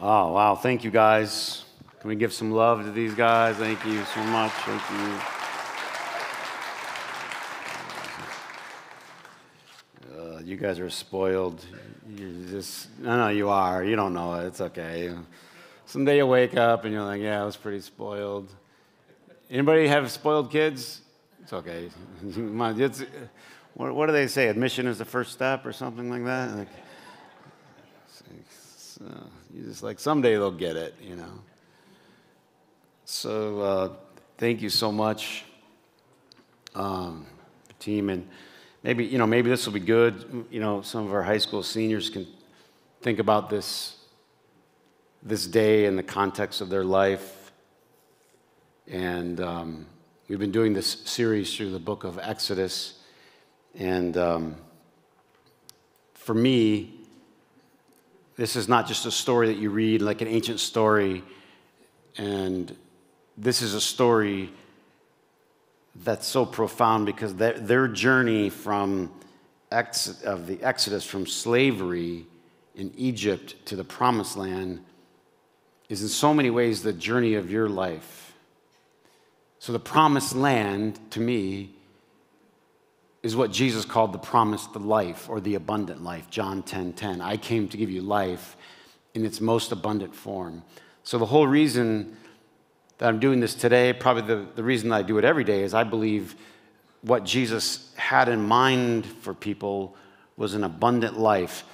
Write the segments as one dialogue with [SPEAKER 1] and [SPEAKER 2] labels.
[SPEAKER 1] Oh, wow. Thank you, guys. Can we give some love to these guys? Thank you so much. Thank you. Uh, you guys are spoiled. You just, no, no, you are. You don't know it. It's okay. Someday you wake up and you're like, yeah, I was pretty spoiled. Anybody have spoiled kids? It's okay. it's, what, what, do they say? Admission is the first step or something like that? Like, so you just like, someday they'll get it, you know. So uh, thank you so much, um, team. And maybe, you know, maybe this will be good. You know, some of our high school seniors can think about this, this day in the context of their life. And um, we've been doing this series through the book of Exodus. And um, for me, this is not just a story that you read like an ancient story, and this is a story that's so profound because their, their journey from ex, of the Exodus from slavery in Egypt to the promised land is in so many ways the journey of your life. So the promised land to me is what Jesus called the promise, the life or the abundant life, John 10 10. I came to give you life in its most abundant form. So, the whole reason that I'm doing this today, probably the, the reason I do it every day, is I believe what Jesus had in mind for people was an abundant life.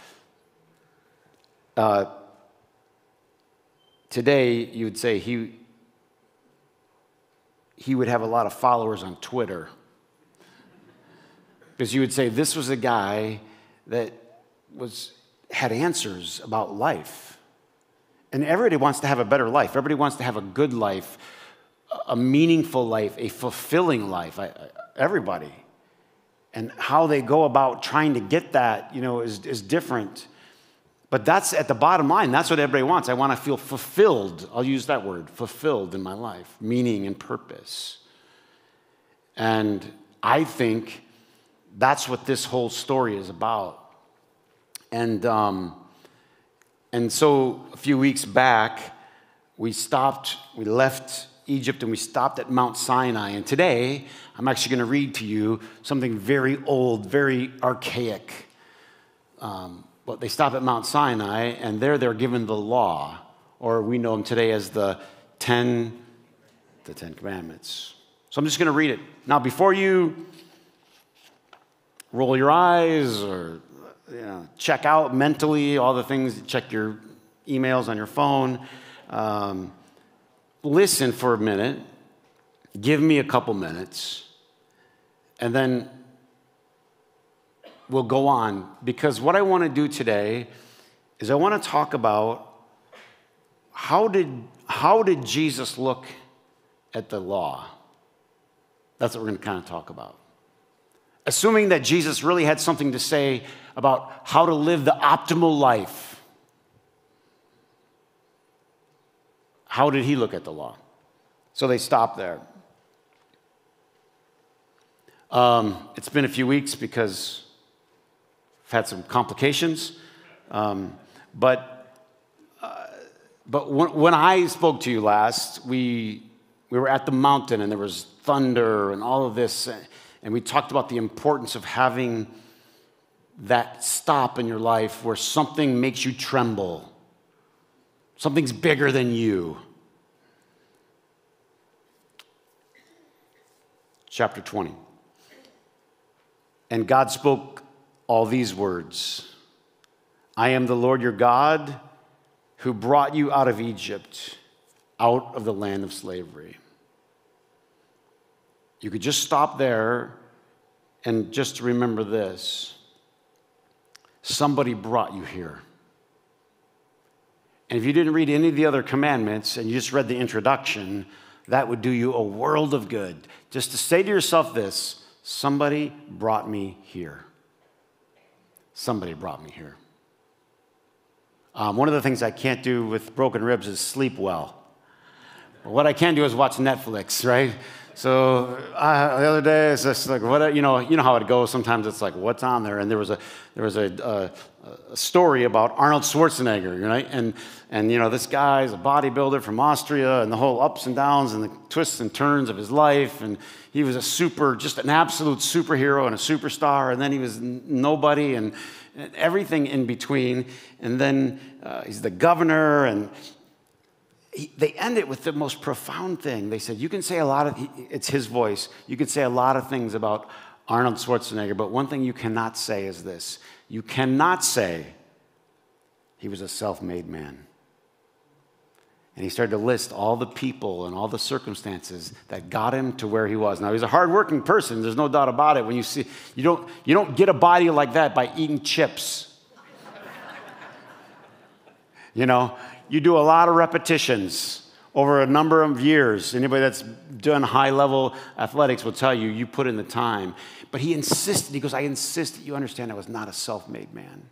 [SPEAKER 1] Uh, today, you would say he, he would have a lot of followers on Twitter because you would say this was a guy that was, had answers about life. And everybody wants to have a better life. Everybody wants to have a good life, a meaningful life, a fulfilling life. I, everybody. And how they go about trying to get that, you know, is, is different. But that's at the bottom line. That's what everybody wants. I want to feel fulfilled. I'll use that word, fulfilled in my life, meaning and purpose. And I think that's what this whole story is about. And, um, and so a few weeks back, we stopped, we left Egypt and we stopped at Mount Sinai. And today, I'm actually going to read to you something very old, very archaic. Um, but they stop at Mount Sinai, and there they're given the law, or we know them today as the Ten, the Ten Commandments. So I'm just going to read it. Now, before you roll your eyes or you know, check out mentally all the things, check your emails on your phone. Um, listen for a minute, give me a couple minutes, and then we'll go on. Because what I want to do today is I want to talk about how did, how did Jesus look at the law? That's what we're going to kind of talk about assuming that Jesus really had something to say about how to live the optimal life, how did he look at the law? So they stopped there. Um, it's been a few weeks because I've had some complications. Um, but uh, but when, when I spoke to you last, we, we were at the mountain and there was thunder and all of this. And we talked about the importance of having that stop in your life where something makes you tremble. Something's bigger than you. Chapter 20. And God spoke all these words I am the Lord your God who brought you out of Egypt, out of the land of slavery. You could just stop there and just remember this somebody brought you here. And if you didn't read any of the other commandments and you just read the introduction, that would do you a world of good. Just to say to yourself this somebody brought me here. Somebody brought me here. Um, one of the things I can't do with broken ribs is sleep well. What I can do is watch Netflix, right? So the other day, it's just like what you know. You know how it goes. Sometimes it's like what's on there. And there was a there was a, a, a story about Arnold Schwarzenegger, right? And and you know this guy's a bodybuilder from Austria, and the whole ups and downs and the twists and turns of his life. And he was a super, just an absolute superhero and a superstar. And then he was nobody and, and everything in between. And then uh, he's the governor and he, they end it with the most profound thing. They said, You can say a lot of, it's his voice, you can say a lot of things about Arnold Schwarzenegger, but one thing you cannot say is this you cannot say he was a self made man. And he started to list all the people and all the circumstances that got him to where he was. Now he's a hardworking person, there's no doubt about it. When you see you don't you don't get a body like that by eating chips. you know, you do a lot of repetitions over a number of years. Anybody that's done high level athletics will tell you, you put in the time. But he insisted, he goes, I insist that you understand I was not a self made man.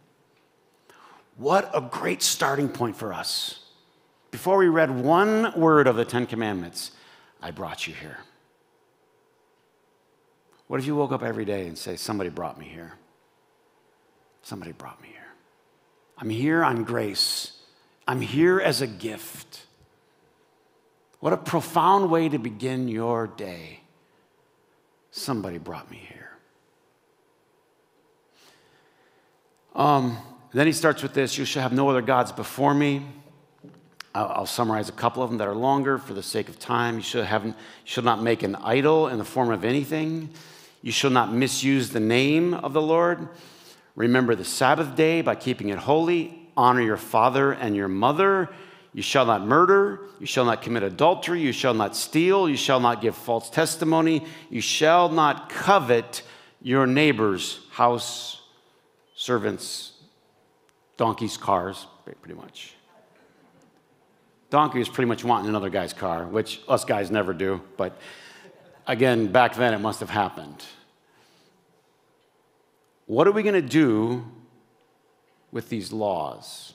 [SPEAKER 1] What a great starting point for us. Before we read one word of the Ten Commandments, I brought you here. What if you woke up every day and say, Somebody brought me here? Somebody brought me here. I'm here on grace. I'm here as a gift. What a profound way to begin your day. Somebody brought me here. Um, then he starts with this You shall have no other gods before me. I'll, summarize a couple of them that are longer for the sake of time. You should, have, you should not make an idol in the form of anything. You shall not misuse the name of the Lord. Remember the Sabbath day by keeping it holy honor your father and your mother. You shall not murder. You shall not commit adultery. You shall not steal. You shall not give false testimony. You shall not covet your neighbor's house, servants, donkeys, cars, pretty much. Donkey is pretty much wanting another guy's car, which us guys never do. But again, back then it must have happened. What are we going to do with these laws?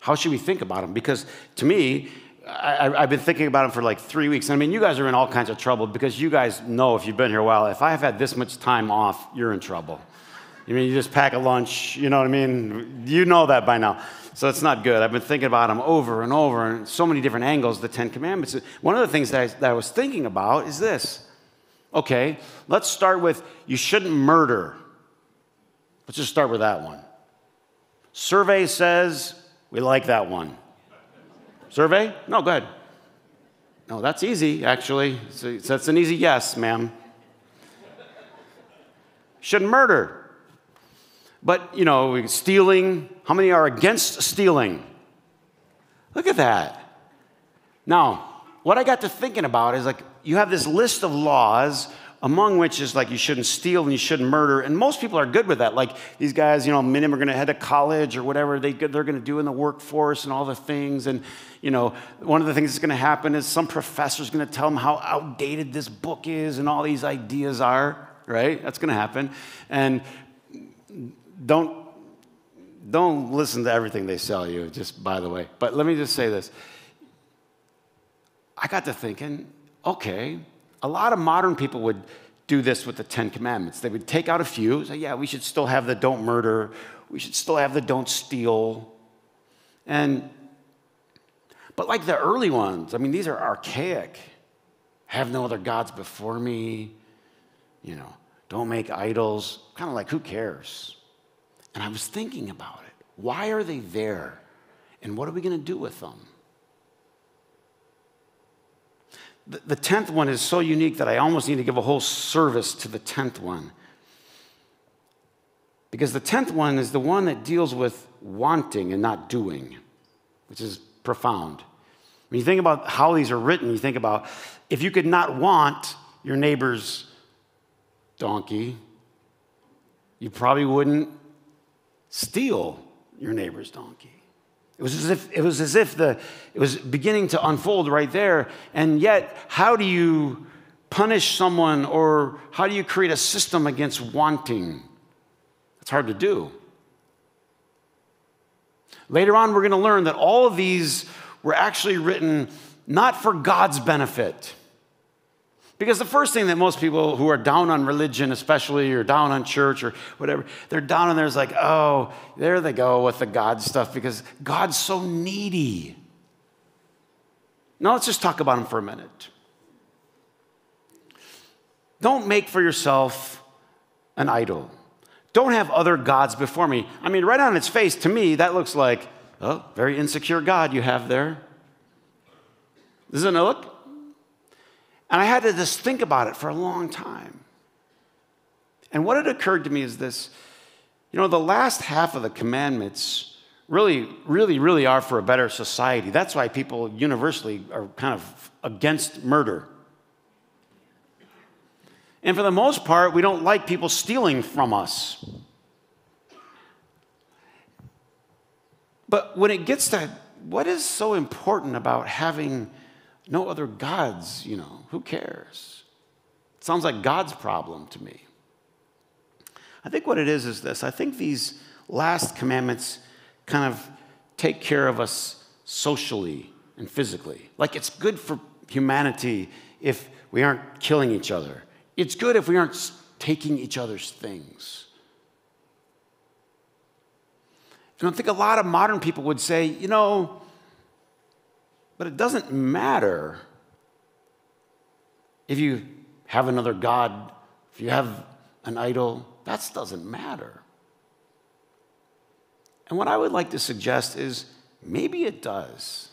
[SPEAKER 1] How should we think about them? Because to me, I, have been thinking about them for like three weeks. And I mean, you guys are in all kinds of trouble because you guys know if you've been here a while, if I have had this much time off, you're in trouble. You mean you just pack a lunch, you know what I mean? You know that by now. So it's not good. I've been thinking about them over and over and so many different angles, the Ten Commandments. One of the things that I, that I was thinking about is this. Okay, let's start with you shouldn't murder. Let's just start with that one. Survey says we like that one. Survey? No, go ahead. No, that's easy, actually. So that's an easy yes, ma'am. Shouldn't murder. But, you know, stealing, how many are against stealing? Look at that. Now, what I got to thinking about is like, you have this list of laws among which is like you shouldn't steal and you shouldn't murder. And most people are good with that. Like these guys, you know, many of them are going to head to college or whatever they, they're going to do in the workforce and all the things. And, you know, one of the things that's going to happen is some professor's going to tell them how outdated this book is and all these ideas are, right? That's going to happen. And don't, don't listen to everything they sell you, just by the way. But let me just say this. I got to thinking, okay, a lot of modern people would do this with the Ten Commandments. They would take out a few, say, yeah, we should still have the don't murder, we should still have the don't steal. And, but like the early ones, I mean, these are archaic. Have no other gods before me, you know, don't make idols. Kind of like, who cares? And I was thinking about it. Why are they there? And what are we going to do with them? The tenth one is so unique that I almost need to give a whole service to the tenth one. Because the tenth one is the one that deals with wanting and not doing, which is profound. When you think about how these are written, you think about if you could not want your neighbor's donkey, you probably wouldn't steal your neighbor's donkey. It was as if, it was as if the, it was beginning to unfold right there. And yet, how do you punish someone or how do you create a system against wanting? It's hard to do. Later on, we're going to learn that all of these were actually written not for God's benefit. Because the first thing that most people who are down on religion, especially, or down on church or whatever, they're down on there is like, oh, there they go with the God stuff because God's so needy. Now let's just talk about him for a minute. Don't make for yourself an idol. Don't have other gods before me. I mean, right on its face, to me, that looks like, oh, very insecure God you have there. Doesn't it look? And I had to just think about it for a long time. And what had occurred to me is this you know, the last half of the commandments really, really, really are for a better society. That's why people universally are kind of against murder. And for the most part, we don't like people stealing from us. But when it gets to what is so important about having no other gods, you know, who cares? It sounds like God's problem to me. I think what it is is this I think these last commandments kind of take care of us socially and physically. Like it's good for humanity if we aren't killing each other, it's good if we aren't taking each other's things. And I think a lot of modern people would say, you know, but it doesn't matter if you have another God, if you have an idol, that doesn't matter. And what I would like to suggest is maybe it does.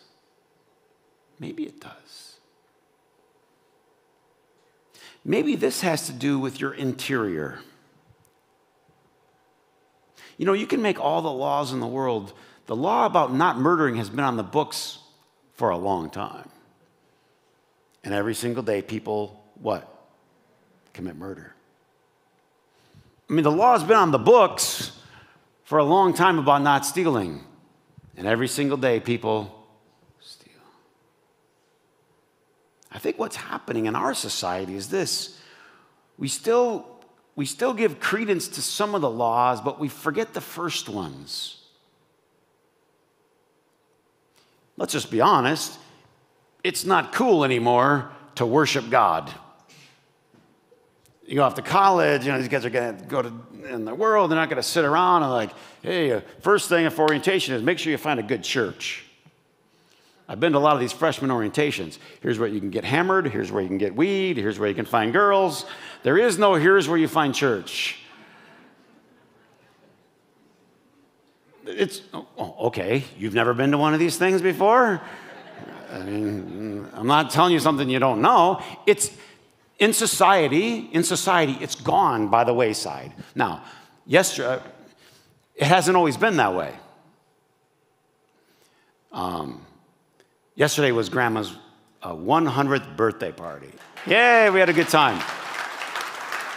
[SPEAKER 1] Maybe it does. Maybe this has to do with your interior. You know, you can make all the laws in the world. The law about not murdering has been on the books for a long time. And every single day, people, what? Commit murder. I mean, the law has been on the books for a long time about not stealing. And every single day, people steal. I think what's happening in our society is this we still, we still give credence to some of the laws, but we forget the first ones. Let's just be honest it's not cool anymore to worship God. You go off to college, you know, these guys are going to go to in the world, they're not going to sit around and like, hey, uh, first thing for orientation is make sure you find a good church. I've been to a lot of these freshman orientations. Here's where you can get hammered, here's where you can get weed, here's where you can find girls. There is no here's where you find church. It's oh, okay, you've never been to one of these things before? I mean, I'm not telling you something you don't know. It's in society, in society, it's gone by the wayside. Now, yesterday, it hasn't always been that way. Um, Yesterday was grandma's uh, 100th birthday party. Yay, we had a good time.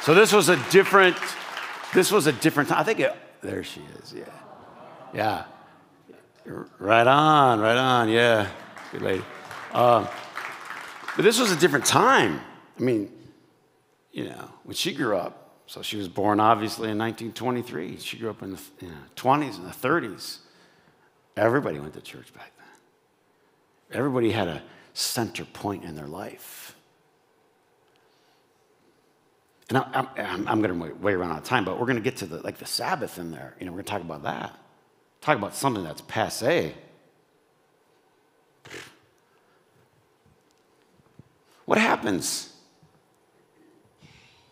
[SPEAKER 1] So this was a different, this was a different time. I think it, there she is, yeah. Yeah. Right on, right on, yeah. Good lady. Uh, but this was a different time. I mean, you know, when she grew up, so she was born obviously in 1923. She grew up in the you know, 20s and the 30s. Everybody went to church back then. Everybody had a center point in their life. And I'm, I'm going to way run out of time, but we're going to get to the, like the Sabbath in there. You know, we're going to talk about that. Talk about something that's passe. What happens?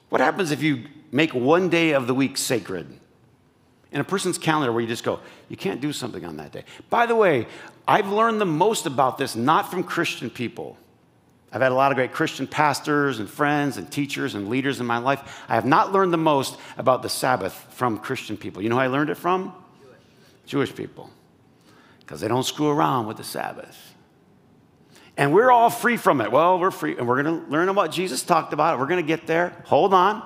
[SPEAKER 1] What happens if you make one day of the week sacred? In a person's calendar where you just go, you can't do something on that day. By the way, I've learned the most about this not from Christian people. I've had a lot of great Christian pastors and friends and teachers and leaders in my life. I have not learned the most about the Sabbath from Christian people. You know who I learned it from? Jewish, people. Because they don't screw around with the Sabbath. And we're all free from it. Well, we're free, and we're going to learn what Jesus talked about. We're going to get there. Hold on.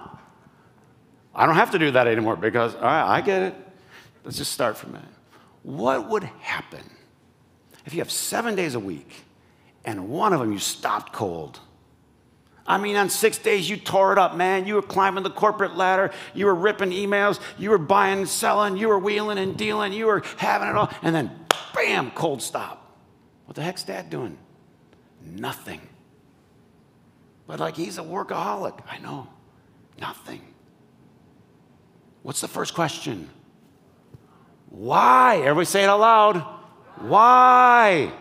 [SPEAKER 1] I don't have to do that anymore because, all right, I get it. Let's just start from it. What would happen if you have seven days a week and one of them you stopped cold? I mean, on six days, you tore it up, man. You were climbing the corporate ladder. You were ripping emails. You were buying and selling. You were wheeling and dealing. You were having it all. And then, bam, cold stop. What the heck's dad doing? Nothing. But like he's a workaholic. I know. Nothing. What's the first question? Why? Everybody say it out loud. Why?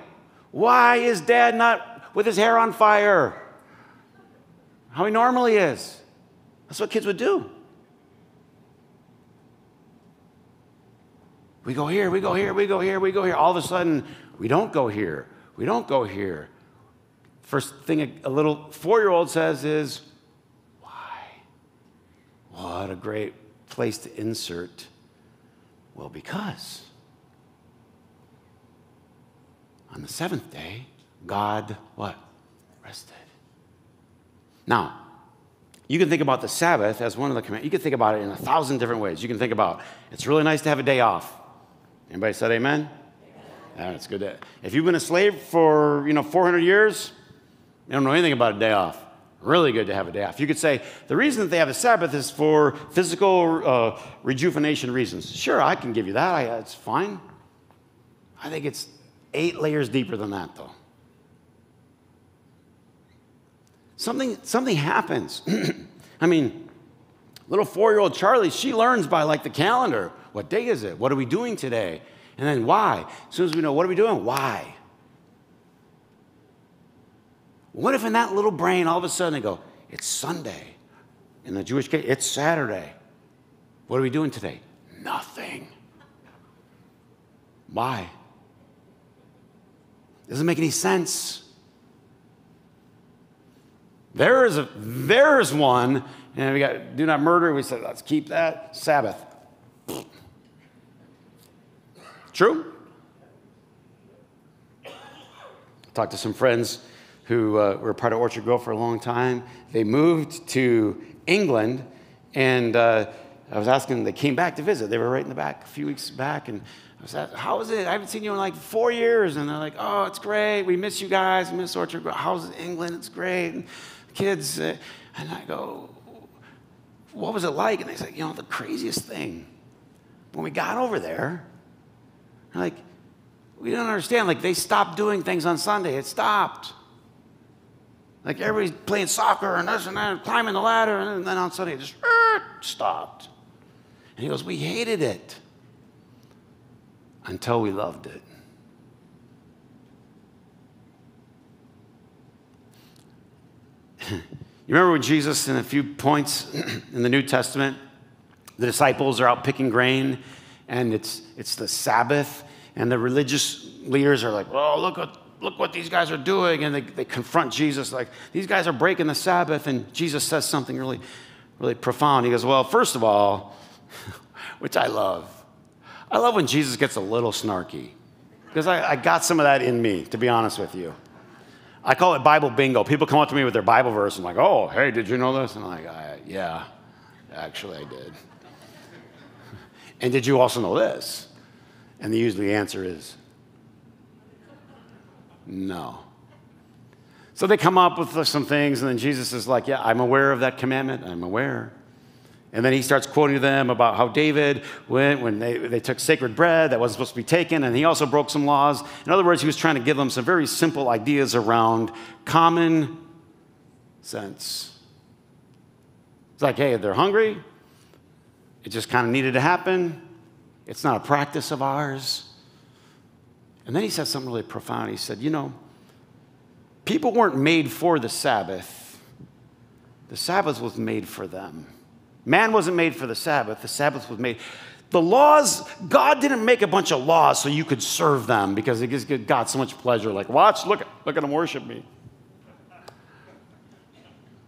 [SPEAKER 1] Why is dad not with his hair on fire? How he normally is. That's what kids would do. We go here, we go here, we go here, we go here. All of a sudden, we don't go here. We don't go here. First thing a, little four year old says is, Why? What a great place to insert. Well, because on the seventh day, God what? Rested. Now, you can think about the Sabbath as one of the commands. You can think about it in a thousand different ways. You can think about it's really nice to have a day off. Anybody said amen? amen. That's good. To, if you've been a slave for you know 400 years, you don't know anything about a day off. Really good to have a day off. You could say the reason that they have a Sabbath is for physical uh, rejuvenation reasons. Sure, I can give you that. I, that's fine. I think it's eight layers deeper than that, though. Something, something happens. I mean, little four year old Charlie, she learns by like the calendar. What day is it? What are we doing today? And then why? As soon as we know, what are we doing? Why? What if in that little brain, all of a sudden they go, it's Sunday. In the Jewish case, it's Saturday. What are we doing today? Nothing. Why? Doesn't make any sense. There is a there is one, and we got do not murder. We said let's keep that Sabbath. True? I Talked to some friends who uh, were part of Orchard Grove for a long time. They moved to England, and uh, I was asking them, they came back to visit. They were right in the back a few weeks back, and I was asking, how is it? I haven't seen you in like four years. And they're like, oh, it's great. We miss you guys. We miss Orchard Grove. How's England? It's great. And kids, uh, and I go, what was it like? And they said, you know, the craziest thing, when we got over there, like, we don't understand. Like, they stopped doing things on Sunday. It stopped. Like, everybody's playing soccer and this and that, climbing the ladder, and then on Sunday, it just uh, stopped. And he goes, We hated it until we loved it. You remember when Jesus, in a few points in the New Testament, the disciples are out picking grain and it's, it's the Sabbath, and the religious leaders are like, oh, look what, look what these guys are doing. And they, they confront Jesus, like, these guys are breaking the Sabbath. And Jesus says something really, really profound. He goes, well, first of all, which I love, I love when Jesus gets a little snarky, because I, I got some of that in me, to be honest with you. I call it Bible bingo. People come up to me with their Bible verse and like, oh, hey, did you know this? And I'm like, uh, yeah, actually I did. And did you also know this? And the usually answer is no. So they come up with some things, and then Jesus is like, Yeah, I'm aware of that commandment. I'm aware. And then he starts quoting to them about how David went when they, they took sacred bread that wasn't supposed to be taken, and he also broke some laws. In other words, he was trying to give them some very simple ideas around common sense. It's like, hey, they're hungry, it just kind of needed to happen. It's not a practice of ours. And then he said something really profound. He said, You know, people weren't made for the Sabbath, the Sabbath was made for them. Man wasn't made for the Sabbath, the Sabbath was made. The laws, God didn't make a bunch of laws so you could serve them because it gives God so much pleasure. Like, watch, look, look at them worship me.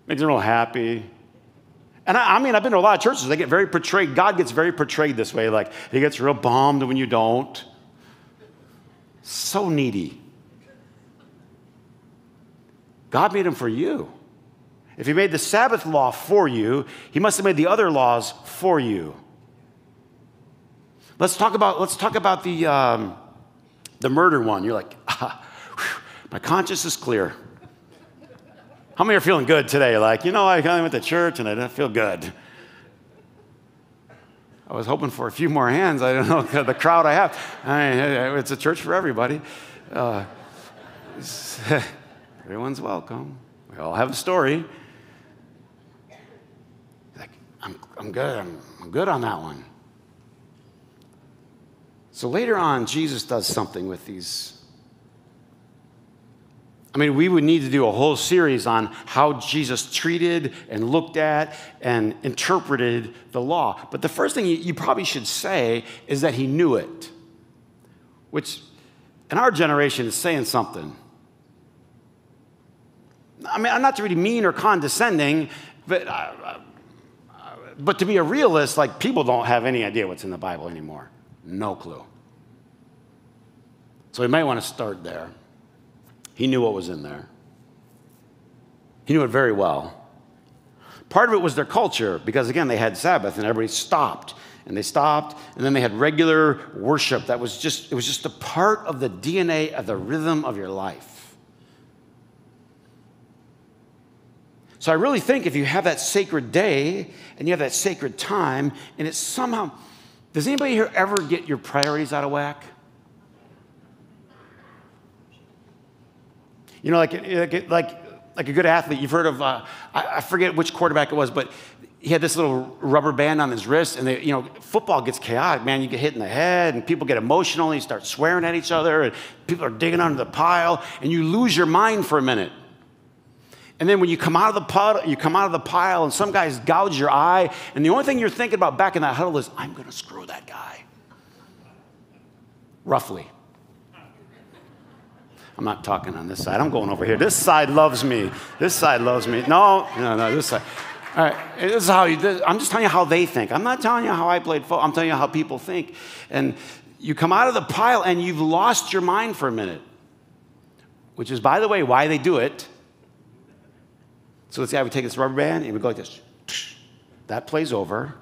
[SPEAKER 1] Makes them real happy. And I, I, mean, I've been to a lot of churches, they get very portrayed. God gets very portrayed this way. Like, he gets real bummed when you don't. So needy. God made him for you. If he made the Sabbath law for you, he must have made the other laws for you. Let's talk about, let's talk about the, um, the murder one. You're like, ah, whew, my conscience is clear. How many are feeling good today? Like, you know, I went to church and I didn't feel good. I was hoping for a few more hands. I don't know the crowd I have. I mean, it's a church for everybody. Uh, everyone's welcome. We all have a story. I'm good. I'm, good on that one. So later on, Jesus does something with these. I mean, we would need to do a whole series on how Jesus treated and looked at and interpreted the law. But the first thing you, probably should say is that he knew it, which in our generation is saying something. I mean, I'm not to really mean or condescending, but, uh, but to be a realist, like people don't have any idea what's in the Bible anymore. No clue. So we might want to start there. He knew what was in there, he knew it very well. Part of it was their culture, because again, they had Sabbath and everybody stopped. And they stopped, and then they had regular worship. That was just, it was just a part of the DNA of the rhythm of your life. So I really think if you have that sacred day and you have that sacred time, and it's somehow, does anybody here ever get your priorities out of whack? You know, like, like, like, like a good athlete, you've heard of, uh, I, I forget which quarterback it was, but he had this little rubber band on his wrist, and they, you know, football gets chaotic, man. You get hit in the head, and people get emotional, and you start swearing at each other, and people are digging under the pile, and you lose your mind for a minute. And then when you come out of the pile, you come out of the pile, and some guys gouge your eye, and the only thing you're thinking about back in that huddle is, I'm going to screw that guy. Roughly. I'm not talking on this side. I'm going over here. This side loves me. This side loves me. No, no, no, this side. All right, this is how you, this, I'm just telling you how they think. I'm not telling you how I played football. I'm telling you how people think. And you come out of the pile and you've lost your mind for a minute, which is, by the way, why they do it. So let's say I would take this rubber band and we go like this. That plays over.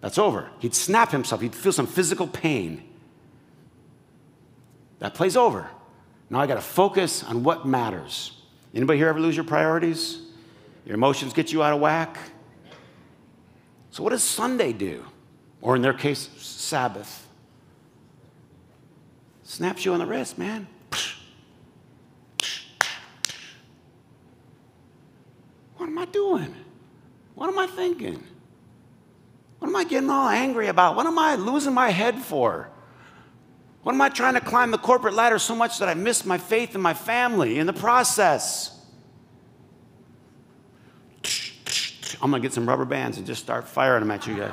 [SPEAKER 1] That's over. He'd snap himself. He'd feel some physical pain. That plays over. Now I got to focus on what matters. Anybody here ever lose your priorities? Your emotions get you out of whack? So, what does Sunday do? Or in their case, Sabbath. Snaps you on the wrist, man. What am I doing? What am I thinking? What am I getting all angry about? What am I losing my head for? What am I trying to climb the corporate ladder so much that I miss my faith and my family in the process? I'm gonna get some rubber bands and just start firing them at you guys.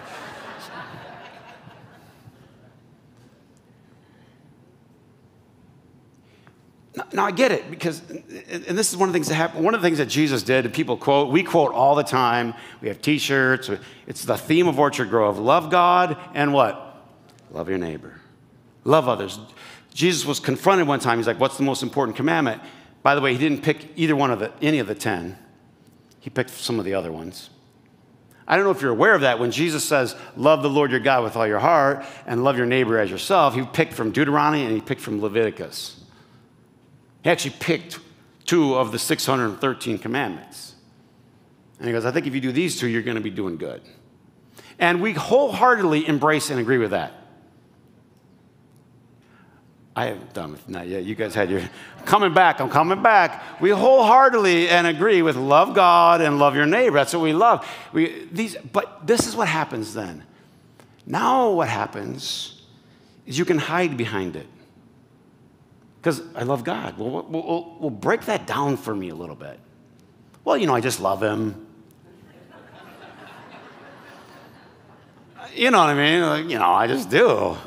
[SPEAKER 1] Now I get it because, and this is one of the things that happened. One of the things that Jesus did, people quote, we quote all the time. We have T-shirts. It's the theme of Orchard Grove: love God and what? Love your neighbor. Love others. Jesus was confronted one time. He's like, What's the most important commandment? By the way, he didn't pick either one of the, any of the 10, he picked some of the other ones. I don't know if you're aware of that. When Jesus says, Love the Lord your God with all your heart and love your neighbor as yourself, he picked from Deuteronomy and he picked from Leviticus. He actually picked two of the 613 commandments. And he goes, I think if you do these two, you're going to be doing good. And we wholeheartedly embrace and agree with that. I haven't done with not yet. You guys had your coming back. I'm coming back. We wholeheartedly and agree with love God and love your neighbor. That's what we love. We, these, but this is what happens then. Now what happens is you can hide behind it. Because I love God. Well, we'll, we'll, break that down for me a little bit. Well, you know, I just love Him. you know what I mean? Like, you know, I just do.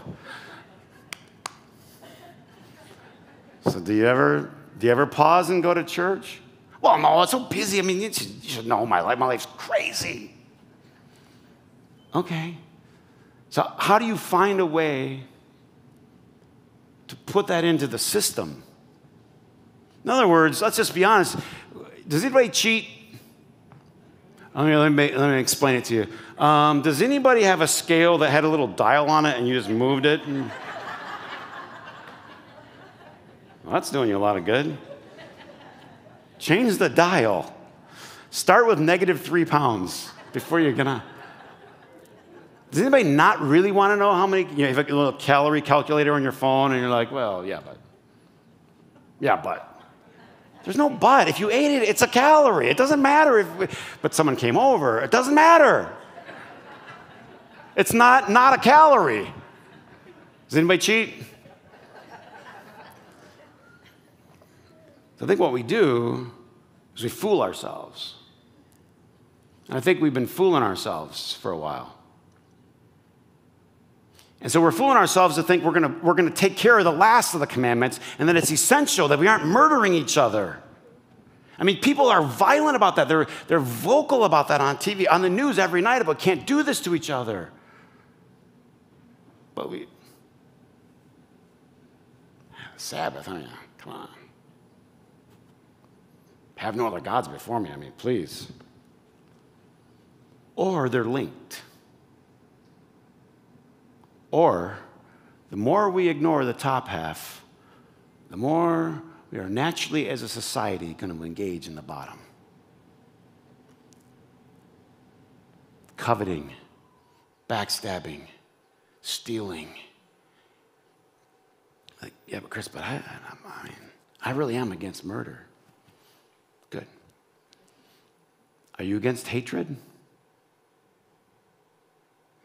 [SPEAKER 1] So do you ever do you ever pause and go to church? Well, no, it's so busy. I mean, you should, you should know my life. My life's crazy. Okay. So how do you find a way to put that into the system? In other words, let's just be honest. Does anybody cheat? Let me, let me, explain it to you. Um, does anybody have a scale that had a little dial on it and you just moved it? And, well, that's doing you a lot of good. Change the dial. Start with negative three pounds before you're gonna. Does anybody not really want to know how many? You know, you have a little calorie calculator on your phone, and you're like, well, yeah, but. Yeah, but. There's no but. If you ate it, it's a calorie. It doesn't matter if. But someone came over. It doesn't matter. It's not not a calorie. Does anybody cheat? So I think what we do is we fool ourselves. And I think we've been fooling ourselves for a while. And so we're fooling ourselves to think we're gonna, we're gonna take care of the last of the commandments and that it's essential that we aren't murdering each other. I mean, people are violent about that. They're, they're vocal about that on TV, on the news every night about can't do this to each other. But we, Sabbath, huh? Come on. Have no other gods before me. I mean, please. Or they're linked. Or the more we ignore the top half, the more we are naturally, as a society, going to engage in the bottom. Coveting, backstabbing, stealing. Like, yeah, but Chris, but I, I, I mean, I really am against murder. Good. Are you against hatred?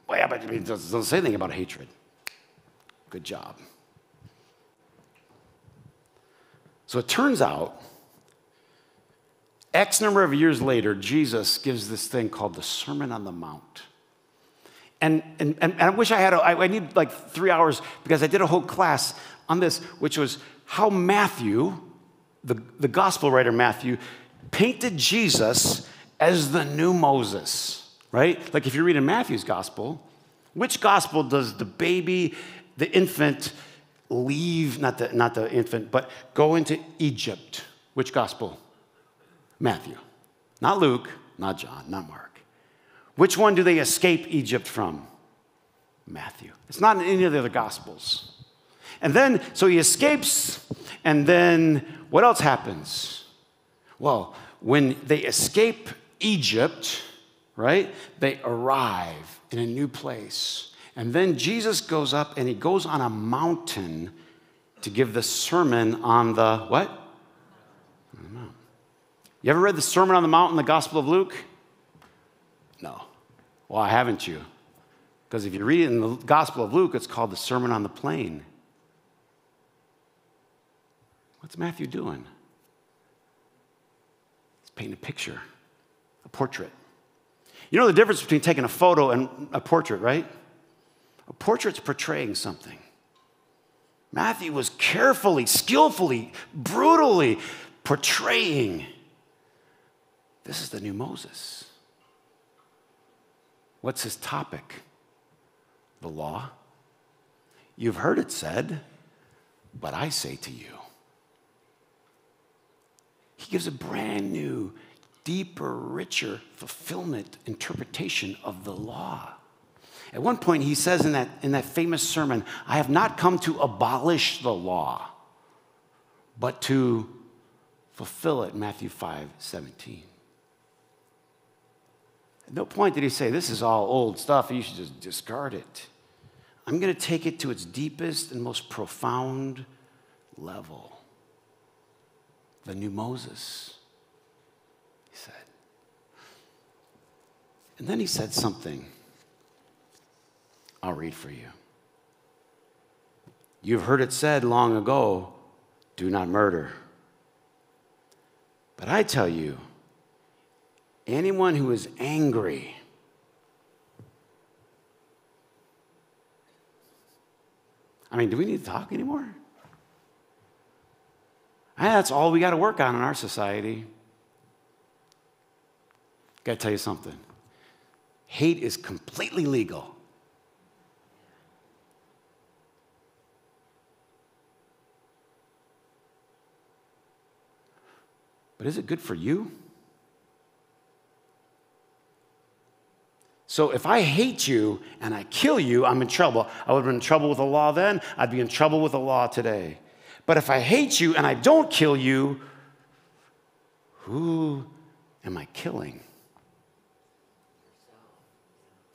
[SPEAKER 1] Well, yeah, but it doesn't say anything about hatred. Good job. So it turns out, X number of years later, Jesus gives this thing called the Sermon on the Mount. And, and, and I wish I had, a, I, I need like three hours because I did a whole class on this, which was how Matthew, the, the gospel writer Matthew, painted Jesus as the new Moses, right? Like if you read in Matthew's gospel, which gospel does the baby, the infant, leave, not the, not the infant, but go into Egypt. Which gospel? Matthew. Not Luke, not John, not Mark. Which one do they escape Egypt from? Matthew. It's not in any of the other gospels. And then, so he escapes, and then what else happens? Well, when they escape Egypt, right, they arrive in a new place. And then Jesus goes up and he goes on a mountain to give the sermon on the what? You ever read the Sermon on the Mount in the Gospel of Luke? No. Why haven't you? Because if you read it in the Gospel of Luke, it's called the Sermon on the Plain. What's Matthew doing? He's painting a picture, a portrait. You know the difference between taking a photo and a portrait, right? A portrait's portraying something. Matthew was carefully, skillfully, brutally portraying this is the new Moses. What's his topic? The law. You've heard it said, but I say to you. He gives a brand new, deeper, richer fulfillment interpretation of the law. At one point, he says in that, in that famous sermon, I have not come to abolish the law, but to fulfill it, Matthew 5 17. At no point did he say, This is all old stuff, you should just discard it. I'm going to take it to its deepest and most profound level. The new Moses, he said. And then he said something I'll read for you. You've heard it said long ago do not murder. But I tell you, anyone who is angry, I mean, do we need to talk anymore? Ah, that's all we got to work on in our society. Got to tell you something. Hate is completely legal. But is it good for you? So if I hate you and I kill you, I'm in trouble. I would have been in trouble with the law then, I'd be in trouble with the law today. But if I hate you and I don't kill you, who am I killing?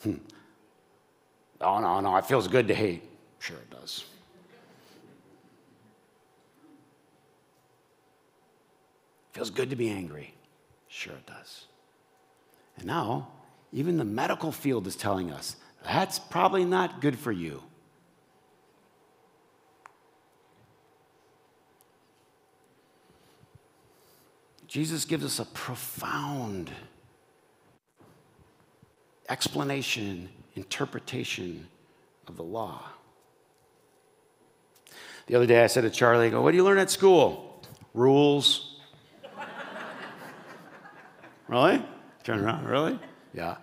[SPEAKER 1] Hmm. Oh, no, no, it feels good to hate. Sure, it does. Feels good to be angry. Sure, it does. And now, even the medical field is telling us That's probably not good for you. Jesus gives us a profound explanation, interpretation of the law. The other day I said to Charlie, I go, What do you learn at school? Rules. really? Turn around, really? Yeah.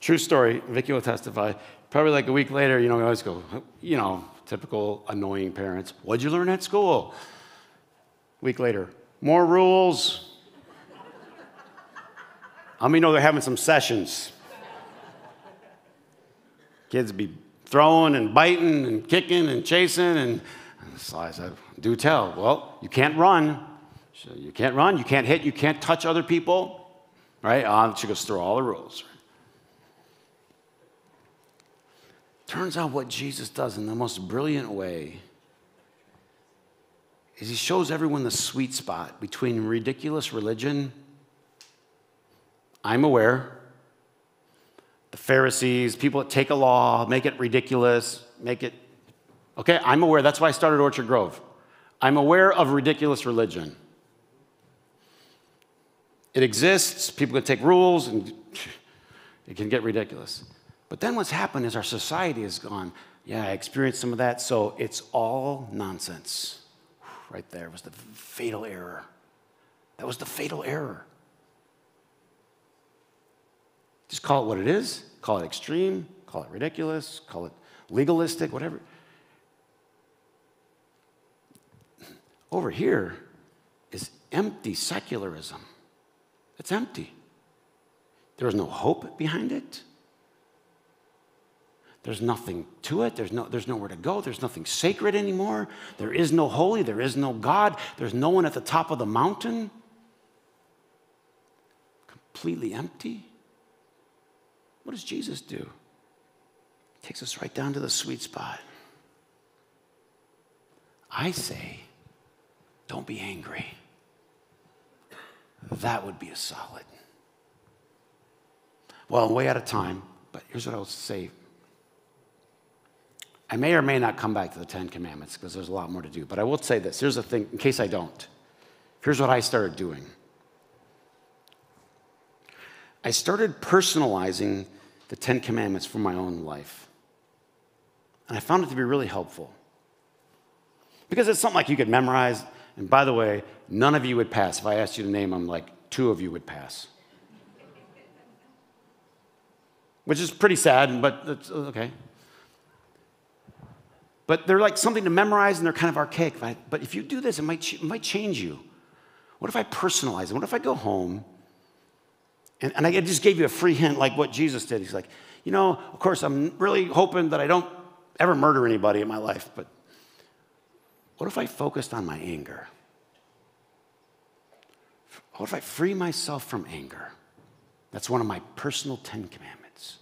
[SPEAKER 1] True story. Vicky will testify. Probably like a week later, you know, we always go, you know, typical annoying parents. What'd you learn at school? Week later, more rules. How many know they're having some sessions? Kids be throwing and biting and kicking and chasing. And, so I said, Do tell. Well, you can't run. So you can't run, you can't hit, you can't touch other people. Right? On, she goes through all the rules. Turns out what Jesus does in the most brilliant way is he shows everyone the sweet spot between ridiculous religion. I'm aware the Pharisees, people that take a law, make it ridiculous, make it. Okay, I'm aware. That's why I started Orchard Grove. I'm aware of ridiculous religion. It exists, people can take rules, and it can get ridiculous. But then what's happened is our society has gone, yeah, I experienced some of that, so it's all nonsense. Right there was the fatal error. That was the fatal error. Just call it what it is, call it extreme, call it ridiculous, call it legalistic, whatever. Over here is empty secularism. It's empty. There is no hope behind it. There's nothing to it. There's, no, there's nowhere to go. There's nothing sacred anymore. There is no holy. There is no God. There's no one at the top of the mountain. Completely empty. What does Jesus do? Takes us right down to the sweet spot. I say, don't be angry. That would be a solid. Well, I'm way out of time, but here's what I'll say. I may or may not come back to the Ten Commandments because there's a lot more to do, but I will say this. Here's the thing, in case I don't. Here's what I started doing I started personalizing the Ten Commandments for my own life. And I found it to be really helpful. Because it's something like you could memorize. And by the way, none of you would pass. If I asked you to name them, like two of you would pass. Which is pretty sad, but it's uh, okay. But they're like something to memorize and they're kind of archaic. But if you do this, it might, it might change you. What if I personalize it? What if I go home and, and I just gave you a free hint, like what Jesus did. He's like, you know, of course, I'm really hoping that I don't ever murder anybody in my life, but what if I focused on my anger? What if I free myself from anger? That's one of my personal Ten Commandments.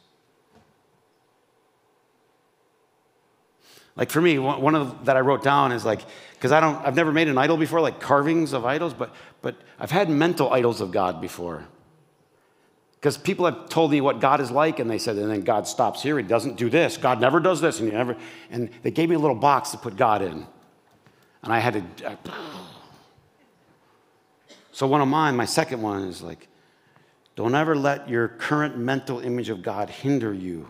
[SPEAKER 1] Like for me, one of the, that I wrote down is like, because I don't, I've never made an idol before, like carvings of idols, but but I've had mental idols of God before. Because people have told me what God is like, and they said, and then God stops here. He doesn't do this. God never does this, and he never. And they gave me a little box to put God in, and I had to. so one of mine, my second one, is like, don't ever let your current mental image of God hinder you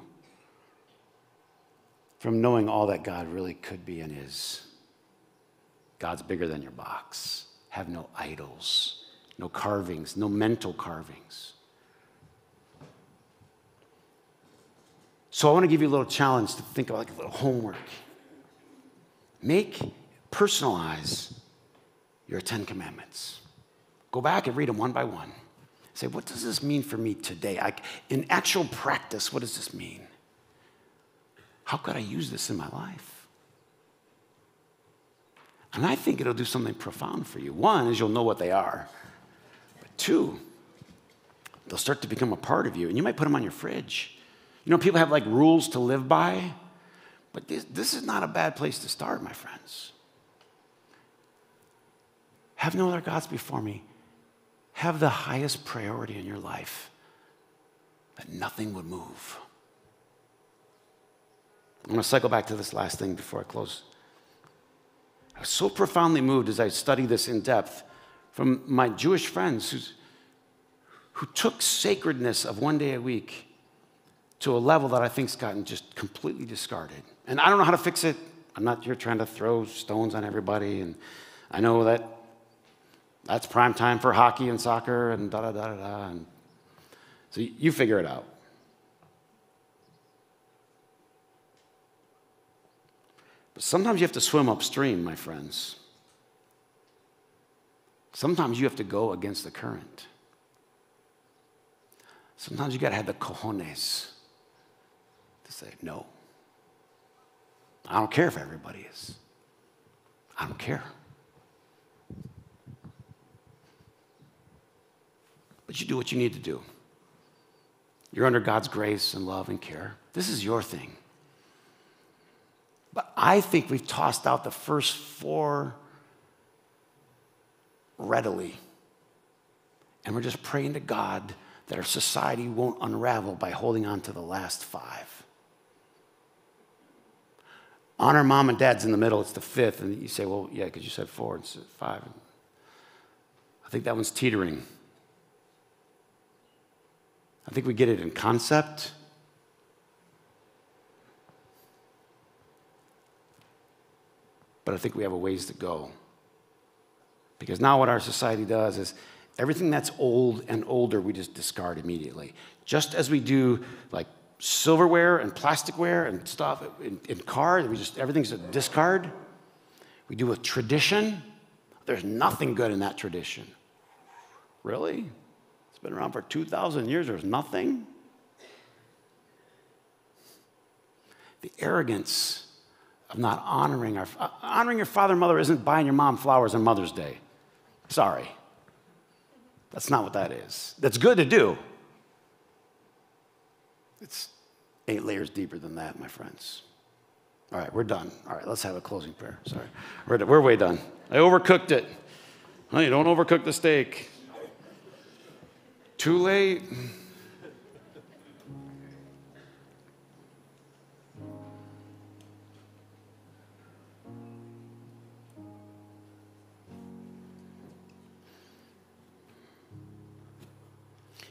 [SPEAKER 1] from knowing all that God really could be and is. God's bigger than your box. Have no idols, no carvings, no mental carvings. So I want to give you a little challenge to think about like a little homework. Make, personalize your Ten Commandments. Go back and read them one by one. Say, what does this mean for me today? I, in actual practice, what does this mean? How could I use this in my life? And I think it'll do something profound for you. One is you'll know what they are. But two, they'll start to become a part of you. And you might put them on your fridge. You know, people have like rules to live by, but this, this is not a bad place to start, my friends. Have no other gods before me. Have the highest priority in your life that nothing would move. I'm going to cycle back to this last thing before I close. I was so profoundly moved as I studied this in depth from my Jewish friends who took sacredness of one day a week to a level that I think's gotten just completely discarded. And I don't know how to fix it. I'm not here trying to throw stones on everybody. And I know that that's prime time for hockey and soccer and da da da da da. And so you figure it out. But sometimes you have to swim upstream, my friends. Sometimes you have to go against the current. Sometimes you got to have the cojones to say, no. I don't care if everybody is. I don't care. But you do what you need to do. You're under God's grace and love and care. This is your thing. But I think we've tossed out the first four readily. And we're just praying to God that our society won't unravel by holding on to the last five. Honor mom and dad's in the middle, it's the fifth. And you say, well, yeah, because you said four, it's five. I think that one's teetering. I think we get it in concept. but I think we have a ways to go. Because now what our society does is everything that's old and older, we just discard immediately. Just as we do like silverware and plasticware and stuff in, in cars, we just, everything's a discard. We do a tradition. There's nothing good in that tradition. Really? It's been around for 2,000 years. There's nothing? The arrogance of not honoring our uh, honoring your father and mother isn't buying your mom flowers on Mother's Day. Sorry. That's not what that is. That's good to do. It's eight layers deeper than that, my friends. All right, we're done. All right, let's have a closing prayer. Sorry. We're, we're way done. I overcooked it. Honey, don't overcook the steak. Too late.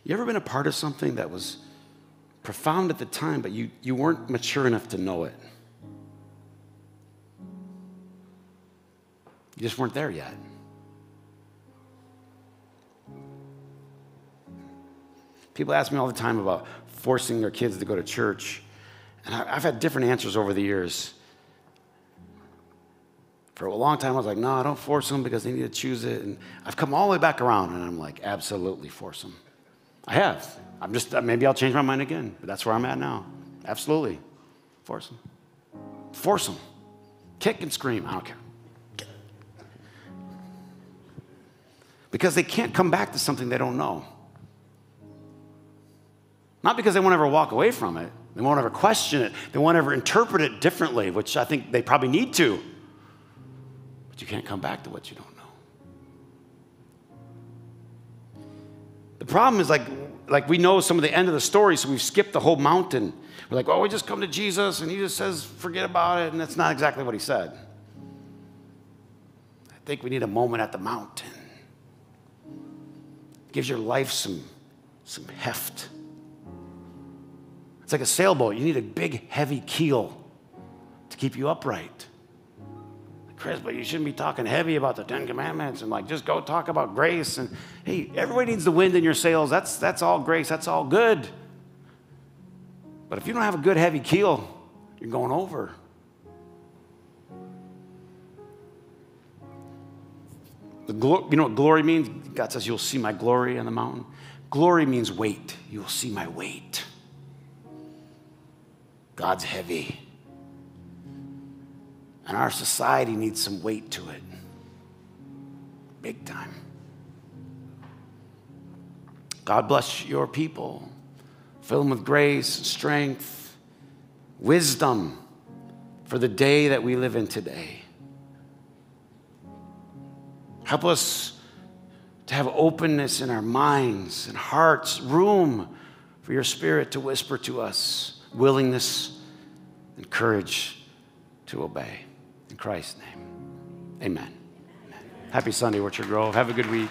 [SPEAKER 1] You ever been a part of something that was profound at the time, but you, you weren't mature enough to know it? You just weren't there yet. People ask me all the time about forcing their kids to go to church, and I've had different answers over the years. For a long time, I was like, no, I don't force them because they need to choose it. And I've come all the way back around, and I'm like, absolutely force them. I have. I'm just, uh, maybe I'll change my mind again, but that's where I'm at now. Absolutely. Force them. Force them. Kick and scream. I don't care. Because they can't come back to something they don't know. Not because they won't ever walk away from it, they won't ever question it, they won't ever interpret it differently, which I think they probably need to. But you can't come back to what you don't know. The problem is like, like we know some of the end of the story, so we've skipped the whole mountain. We're like, oh, we just come to Jesus and he just says, forget about it. And that's not exactly what he said. I think we need a moment at the mountain. It gives your life some, some heft. It's like a sailboat. You need a big, heavy keel to keep you upright. Chris, but you shouldn't be talking heavy about the Ten Commandments and like just go talk about grace. And hey, everybody needs the wind in your sails. That's, that's all grace. That's all good. But if you don't have a good heavy keel, you're going over. The glo- you know what glory means? God says, You'll see my glory on the mountain. Glory means weight. You will see my weight. God's heavy. And our society needs some weight to it. Big time. God bless your people. Fill them with grace, strength, wisdom for the day that we live in today. Help us to have openness in our minds and hearts, room for your spirit to whisper to us, willingness and courage to obey. In Christ's name, amen. amen. Happy Sunday, Orchard Grove. Have a good week.